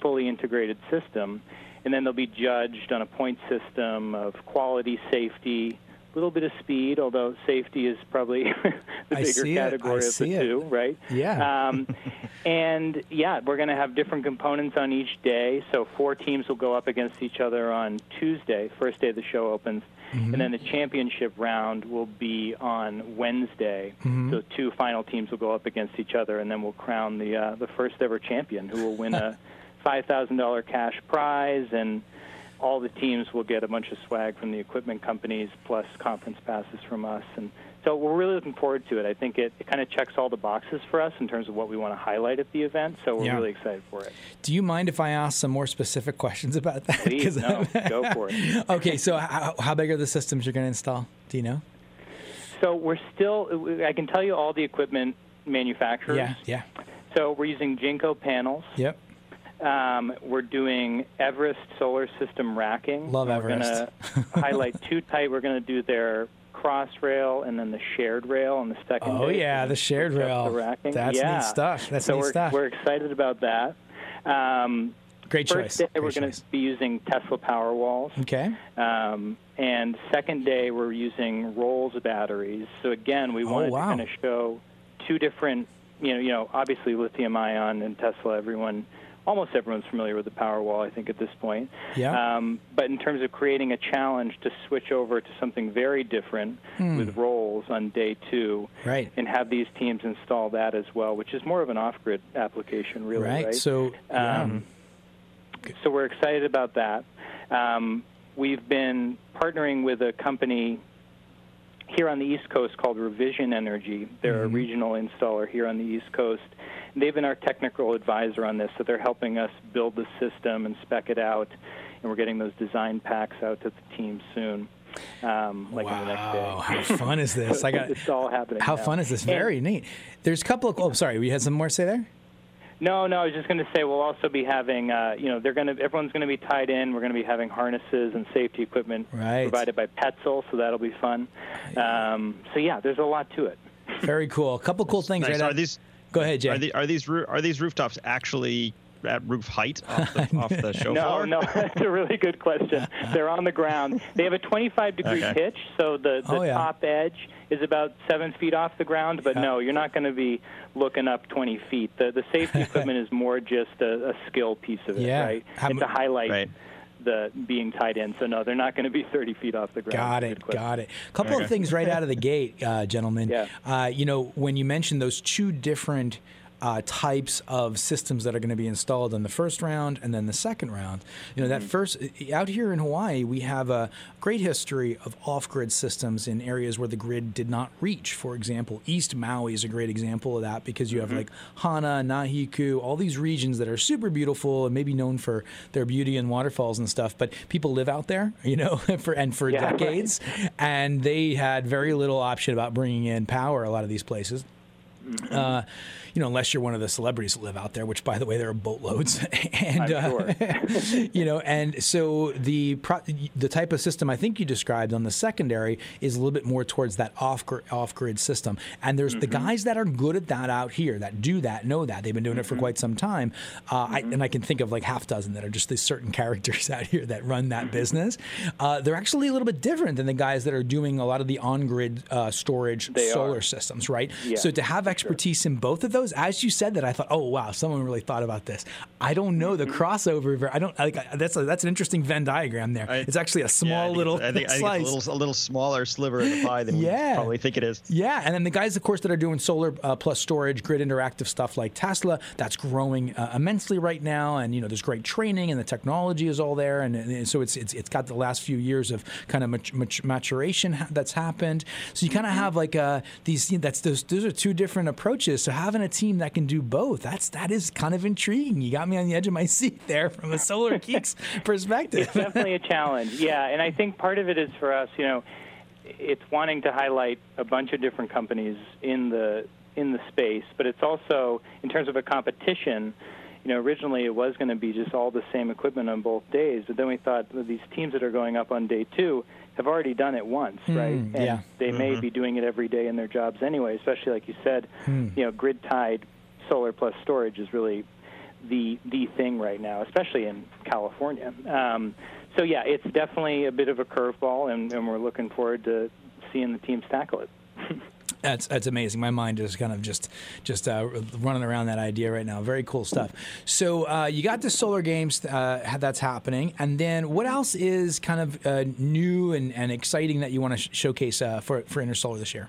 fully integrated system. And then they'll be judged on a point system of quality, safety, a little bit of speed, although safety is probably the I bigger see it. I category of the it. two, right? Yeah. Um, and yeah, we're going to have different components on each day. So four teams will go up against each other on Tuesday, first day the show opens. Mm-hmm. And then the championship round will be on Wednesday. Mm-hmm. So two final teams will go up against each other, and then we'll crown the uh, the first ever champion, who will win a five thousand dollar cash prize, and all the teams will get a bunch of swag from the equipment companies, plus conference passes from us. And so we're really looking forward to it. I think it, it kind of checks all the boxes for us in terms of what we want to highlight at the event. So we're Yeah. really excited for it. Do you mind if I ask some more specific questions about that? Please, no, go for it. okay, so how, how big are the systems you're going to install? Do you know? So we're still. I can tell you all the equipment manufacturers. Yeah, yeah. So we're using Jinko panels. Yep. Um, we're doing Everest solar system racking. Love we're Everest. Going to highlight two type. We're going to do their cross rail and then the shared rail on the second. Oh, day. yeah, the shared rail. The racking. That's neat stuff. That's so neat we're, stuff. We're excited about that. Um, Great first choice. day we're going to be using Tesla Powerwalls. Okay. Um, and second day, we're using Rolls batteries. So again, we wanted Oh, wow. to kind of show two different, you know, you know, obviously lithium ion and Tesla. Everyone, almost everyone's familiar with the Powerwall, I think, at this point. Yeah. Um, but in terms of creating a challenge to switch over to something very different with Rolls on day two, Hmm. Right. and have these teams install that as well, which is more of an off-grid application, really. Right. Right. So, yeah. Um, so we're excited about that. Um, we've been partnering with a company here on the East Coast called Revision Energy. They're a regional installer here on the East Coast. They've been our technical advisor on this, so they're helping us build the system and spec it out, and we're getting those design packs out to the team soon, um, like in the next day. wow, how fun is this? I got. it's all happening. How now. fun is this? And- Very neat. There's a couple of. Oh, sorry. We had some more to say there. No, no. I was just going to say we'll also be having, uh, you know, they're going to everyone's going to be tied in. We're going to be having harnesses and safety equipment Right. provided by Petzl, so that'll be fun. Um, so yeah, there's a lot to it. Very cool. A couple cool things. Nice. Right Are out- these Go ahead, Jay. are, the, are these roo- are these rooftops actually at roof height off the, off the show No, floor? no, that's a really good question. They're on the ground. They have a 25 degree Okay. pitch, so the, the Oh, yeah. top edge is about seven feet off the ground. But Yeah. no, you're not going to be looking up 20 feet. The the safety equipment is more just a, a skill piece of it, Yeah. right? How and mu- to highlight Right. The being tied in. So no, they're not going to be 30 feet off the ground. Got it. Got it. A couple of things right out of the gate, uh, gentlemen. Yeah. Uh, you know, when you mentioned those two different uh, types of systems that are going to be installed in the first round and then the second round, you know, that Mm-hmm. first out here in Hawaii, we have a great history of off-grid systems in areas where the grid did not reach. For example, East Maui is a great example of that because you have Mm-hmm. like Hana, Nahiku, all these regions that are super beautiful and maybe known for their beauty and waterfalls and stuff, but people live out there, you know, for and for Yeah, right. decades, and they had very little option about bringing in power. A lot of these places. Mm-hmm. Uh, you know, unless you're one of the celebrities that live out there, which, by the way, there are boatloads. and I'm uh, you know, and so the pro- the type of system I think you described on the secondary is a little bit more towards that off off grid system. And there's the Mm-hmm. guys that are good at that out here that do that, know that they've been doing it Mm-hmm. for quite some time. Uh, I, and I can think of like half dozen that are just these certain characters out here that run Mm-hmm. that business. Uh, they're actually a little bit different than the guys that are doing a lot of the on grid uh, storage They solar are. systems, right? Yeah, so to have for sure. expertise in both of those, as you said that, I thought, oh wow, someone really thought about this. I don't know the crossover. I don't like that's a, that's an interesting Venn diagram there. I- it's actually a Yeah, small I think little I think, I think a little, a little smaller sliver of the pie than Yeah. we probably think it is. Yeah, and then the guys, of course, that are doing solar uh, plus storage, grid interactive stuff like Tesla, that's growing uh, immensely right now. And you know, there's great training, and the technology is all there, and, and so it's, it's it's got the last few years of kind of mat- mat- maturation ha- that's happened. So you kind of have like uh, these. You know, that's those those are two different approaches. So having a team that can do both, that's that is kind of intriguing. You got me on the edge of my seat there from a Solar Geeks perspective. It's definitely a challenge. Yeah, and I think part of it is for us, you know, it's wanting to highlight a bunch of different companies in the in the space, but it's also in terms of a competition. you know, originally it was going to be just all the same equipment on both days, but then we thought well, these teams that are going up on day two have already done it once, Hmm, right? And yeah. they may be doing it every day in their jobs anyway. Especially like you said, Hmm. you know, grid tied solar plus storage is really the the thing right now, especially in California. Um, so yeah, it's definitely a bit of a curveball, and, and we're looking forward to seeing the teams tackle it. That's that's amazing. My mind is kind of just just uh, running around that idea right now. Very cool stuff. So uh, you got the solar games uh, that's happening, and then what else is kind of uh, new and, and exciting that you want to sh- showcase uh, for for Intersolar this year?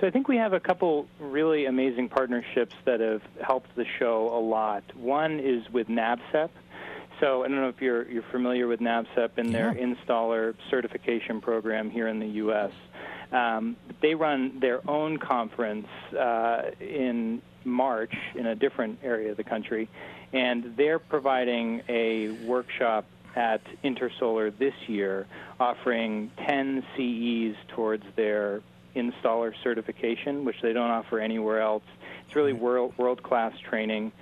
So I think we have a couple really amazing partnerships that have helped the show a lot. One is with NABCEP. So I don't know if you're you're familiar with NABCEP and their Yeah. installer certification program here in the U.S. Um, they run their own conference uh, in March in a different area of the country, and they're providing a workshop at Intersolar this year, offering 10 CEs towards their installer certification, which they don't offer anywhere else. It's really world world class training.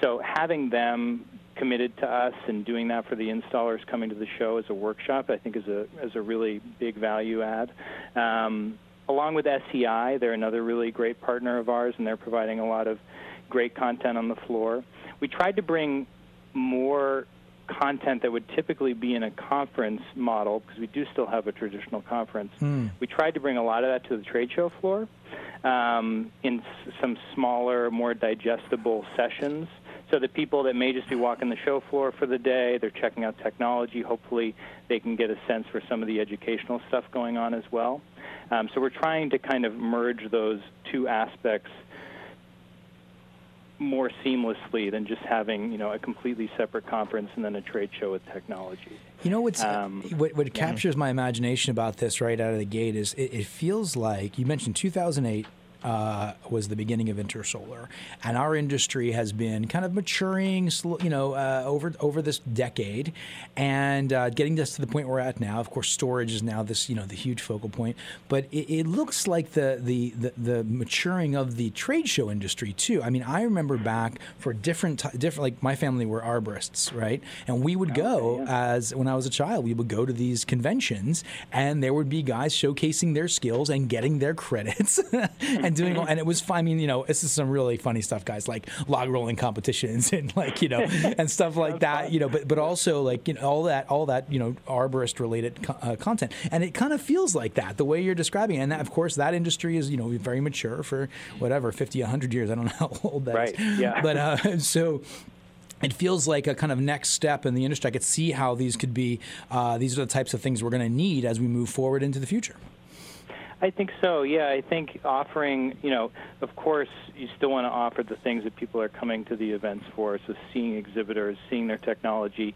So having them committed to us and doing that for the installers coming to the show as a workshop, I think is a is a really big value add. Um, along with SEI, they're another really great partner of ours, and they're providing a lot of great content on the floor. We tried to bring more content that would typically be in a conference model because we do still have a traditional conference. We tried to bring a lot of that to the trade show floor um, in s- some smaller, more digestible sessions. So the people that may just be walking the show floor for the day, they're checking out technology. Hopefully, they can get a sense for some of the educational stuff going on as well. Um, so we're trying to kind of merge those two aspects more seamlessly than just having you know a completely separate conference and then a trade show with technology. You know what's Um, what, what captures my imagination about this right out of the gate is it, it feels like you mentioned 2008 uh, was the beginning of Intersolar, and our industry has been kind of maturing, you know, uh, over over this decade, and uh, getting us to the point we're at now. Of course, storage is now this, you know, the huge focal point. But it, it looks like the, the the the maturing of the trade show industry too. I mean, I remember back for different ti different like my family were arborists, right, and we would go as when I was a child, we would go to these conventions, and there would be guys showcasing their skills and getting their credits and doing all, and it was fun. I mean, you know, this is some really funny stuff, guys, like log rolling competitions and like you know and stuff like that, you know, but but also like you know all that all that you know arborist related co- uh, content, and it kind of feels like that the way you're describing it, and that, of course that industry is you know very mature for whatever 50 100 years. I don't know how old that is, Right, yeah. but uh, so it feels like a kind of next step in the industry. I could see how these could be. Uh, these are the types of things we're going to need as we move forward into the future. I think so. Yeah, I think offering, you know, of course, you still want to offer the things that people are coming to the events for. So seeing exhibitors, seeing their technology,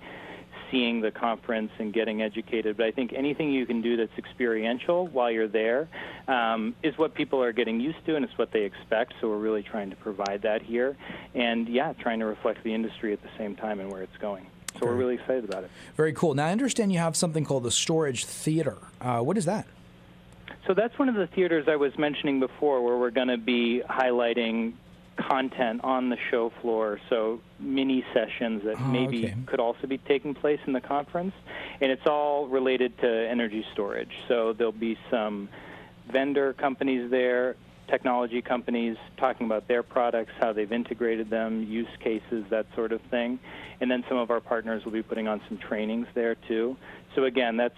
seeing the conference, and getting educated. But I think anything you can do that's experiential while you're there um, is what people are getting used to, and it's what they expect. So we're really trying to provide that here, and yeah, trying to reflect the industry at the same time and where it's going. So we're really excited about it. Very cool. Now I understand you have something called the Storage Theater. Uh, what is that? So that's one of the theaters I was mentioning before where we're going to be highlighting content on the show floor. So mini sessions that Oh, maybe okay. could also be taking place in the conference. And it's all related to energy storage. So there'll be some vendor companies there, technology companies talking about their products, how they've integrated them, use cases, that sort of thing. And then some of our partners will be putting on some trainings there too. So again, that's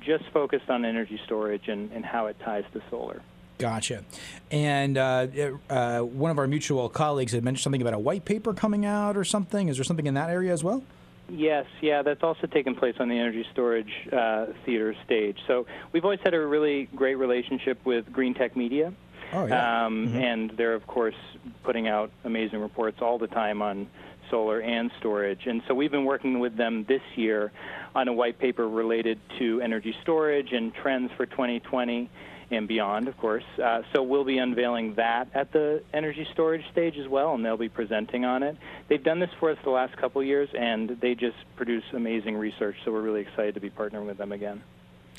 just focused on energy storage and, and how it ties to solar. Gotcha. And uh, uh, one of our mutual colleagues had mentioned something about a white paper coming out or something. Is there something in that area as well? Yes, yeah, that's also taken place on the energy storage uh, theater stage. So we've always had a really great relationship with Greentech Media. Oh, yeah. Um, And they're, of course, putting out amazing reports all the time on solar and storage. And so we've been working with them this year on a white paper related to energy storage and trends for 2020 and beyond, of course. Uh, so we'll be unveiling that at the energy storage stage as well, and they'll be presenting on it. They've done this for us the last couple years, and they just produce amazing research. So we're really excited to be partnering with them again.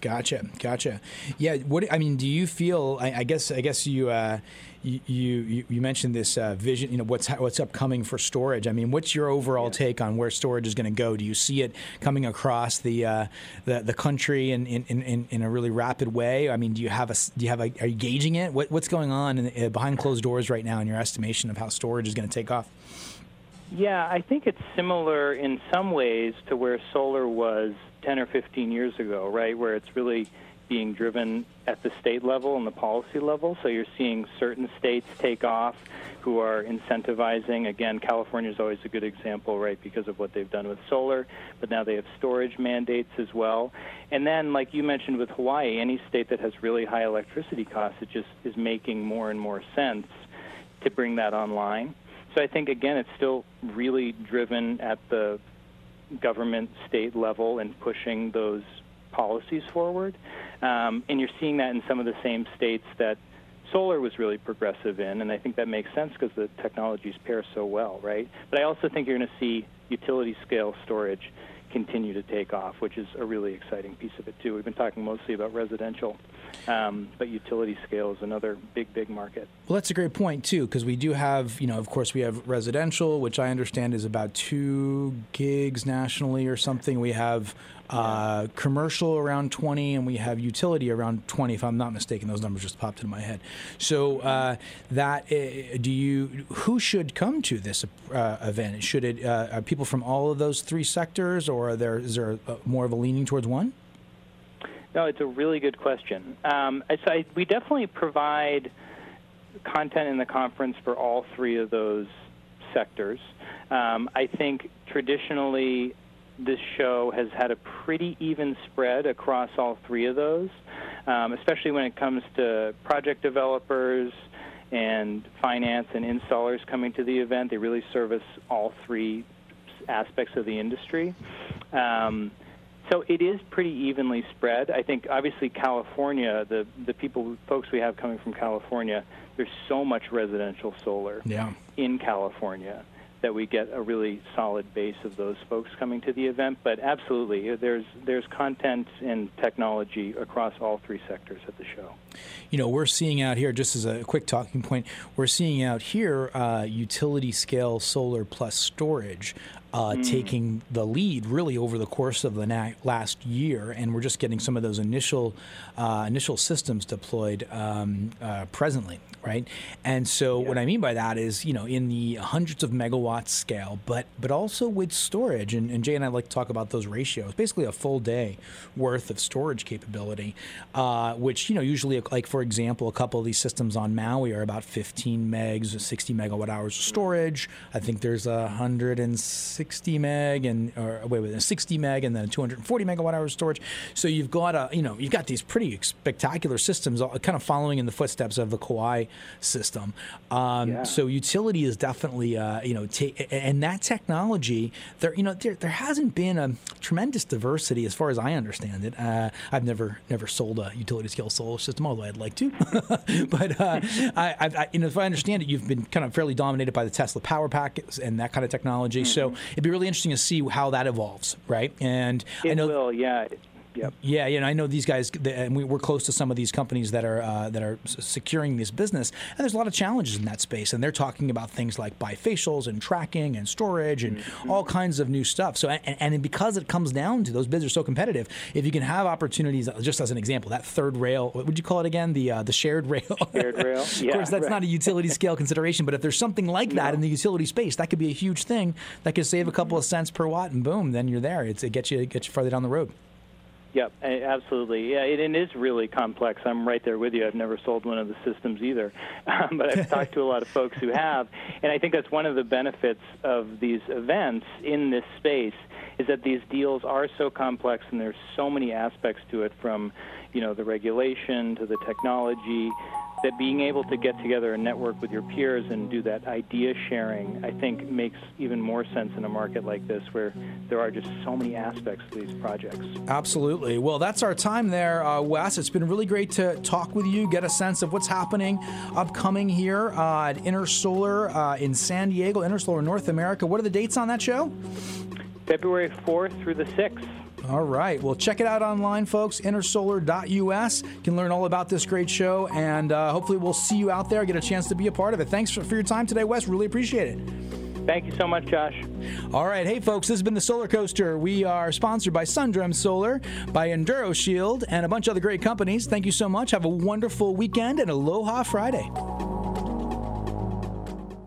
Gotcha, gotcha. Yeah, what I mean, do you feel? I, I guess, I guess you, uh, you, you, you mentioned this uh, vision. You know, what's what's upcoming for storage. I mean, what's your overall yeah. take on where storage is going to go? Do you see it coming across the uh, the, the country in, in, in, in a really rapid way? I mean, do you have a do you have a, are you gauging it? What, what's going on in, uh, behind closed doors right now in your estimation of how storage is going to take off? Yeah, I think it's similar in some ways to where solar was 10 or 15 years ago, right, where it's really being driven at the state level and the policy level. So you're seeing certain states take off who are incentivizing. Again, California is always a good example, right, because of what they've done with solar, but now they have storage mandates as well. And then, like you mentioned with Hawaii, any state that has really high electricity costs, it just is making more and more sense to bring that online. So I think, again, it's still really driven at the government state level and pushing those policies forward. Um, and you're seeing that in some of the same states that solar was really progressive in, and I think that makes sense because the technologies pair so well, right? But I also think you're going to see utility scale storage continue to take off, which is a really exciting piece of it too. We've been talking mostly about residential, um, but utility scale is another big, big market. Well, that's a great point too, because we do have, you know, of course, we have residential, which I understand is about two gigs nationally or something. We have uh, commercial around 20, and we have utility around 20, if I'm not mistaken. Those numbers just popped into my head. So uh, that uh, do you? Who should come to this uh, event? Should it uh, are people from all of those three sectors, or are there is there more of a leaning towards one? No, it's a really good question. Um, so I, we definitely provide content in the conference for all three of those sectors. Um, I think traditionally this show has had a pretty even spread across all three of those, um, especially when it comes to project developers and finance and installers coming to the event. They really service all three aspects of the industry. Um, so it is pretty evenly spread. I think obviously California, the the people folks we have coming from California, there's so much residential solar yeah. in California that we get a really solid base of those folks coming to the event. But absolutely, there's there's content and technology across all three sectors at the show. You know, we're seeing out here, just as a quick talking point, we're seeing out here uh, utility scale solar plus storage uh, mm. taking the lead really over the course of the na- last year, and we're just getting some of those initial uh, initial systems deployed um, uh, presently, right? And so, yeah. what I mean by that is, you know, in the hundreds of megawatts scale, but but also with storage, and, and Jay and I like to talk about those ratios. Basically, a full day worth of storage capability, uh, which you know usually, like for example, a couple of these systems on Maui are about 15 megs, 60 megawatt hours of storage. I think there's a hundred and 60 meg and or wait, wait, 60 meg and then 240 megawatt hour storage. So you've got a you know you've got these pretty spectacular systems, kind of following in the footsteps of the Kauai system. Um, yeah. So utility is definitely uh, you know and that technology there you know there, there hasn't been a tremendous diversity as far as I understand it. Uh, I've never never sold a utility scale solar system, although I'd like to. but uh, I, I, you know if I understand it, you've been kind of fairly dominated by the Tesla power pack and that kind of technology. Mm-hmm. So it'd be really interesting to see how that evolves, right? And it I know will, yeah. Yep. Yeah, you know, I know these guys, and we, are close to some of these companies that are uh, that are securing this business, and there's a lot of challenges in that space. And they're talking about things like bifacials and tracking and storage and mm-hmm. all kinds of new stuff. So, and, and, because it comes down to those bids are so competitive, if you can have opportunities, just as an example, that third rail, what would you call it again? The uh, the shared rail. Shared rail. of yeah, course, that's right. not a utility scale consideration, but if there's something like that no. in the utility space, that could be a huge thing that could save a couple of cents per watt, and boom, then you're there. It's, it gets you it gets you farther down the road. Yep, absolutely. Yeah, it, it is really complex. I'm right there with you. I've never sold one of the systems either, um, but I've talked to a lot of folks who have, and I think that's one of the benefits of these events in this space is that these deals are so complex and there's so many aspects to it from, you know, the regulation to the technology that being able to get together and network with your peers and do that idea sharing, I think makes even more sense in a market like this where there are just so many aspects to these projects. Absolutely. Well, that's our time there, uh, Wes. It's been really great to talk with you, get a sense of what's happening upcoming here uh, at Intersolar uh, in San Diego, Intersolar North America. What are the dates on that show? February 4th through the 6th. All right. Well, check it out online, folks. Intersolar.us. You can learn all about this great show, and uh, hopefully, we'll see you out there, get a chance to be a part of it. Thanks for, for your time today, Wes. Really appreciate it. Thank you so much, Josh. All right. Hey, folks, this has been the Solar Coaster. We are sponsored by Sundrum Solar, by Enduro Shield, and a bunch of other great companies. Thank you so much. Have a wonderful weekend and Aloha Friday.